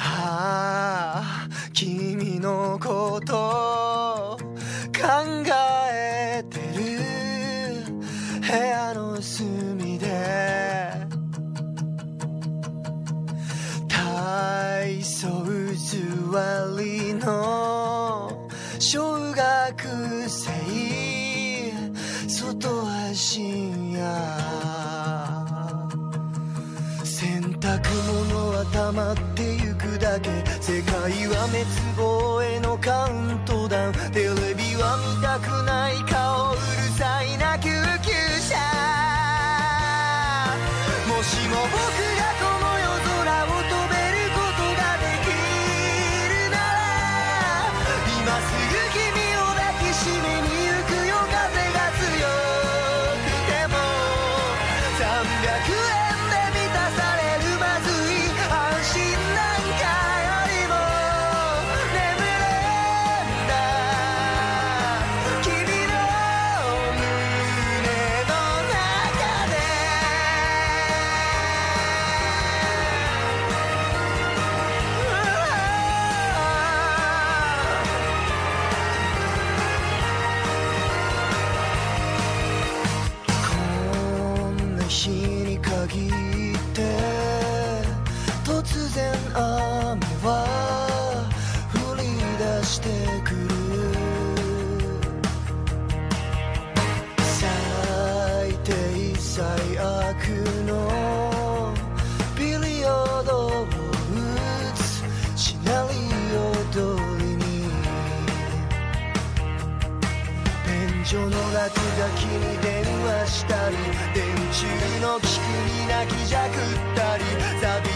ああ君のこと考えてる部屋の隅で体操座りの小学生外は深夜だけ世界は滅亡へのカウントダウン。テレビは見たくない顔うるさいな救急車もしも僕がこの夜空を飛べることができるなら今すぐ君を抱きしめに行くよ風が強くても。300最悪のピリオドを打つシナリオ通りに。便所の落書きに電話したり電柱の菊に泣きじゃくったり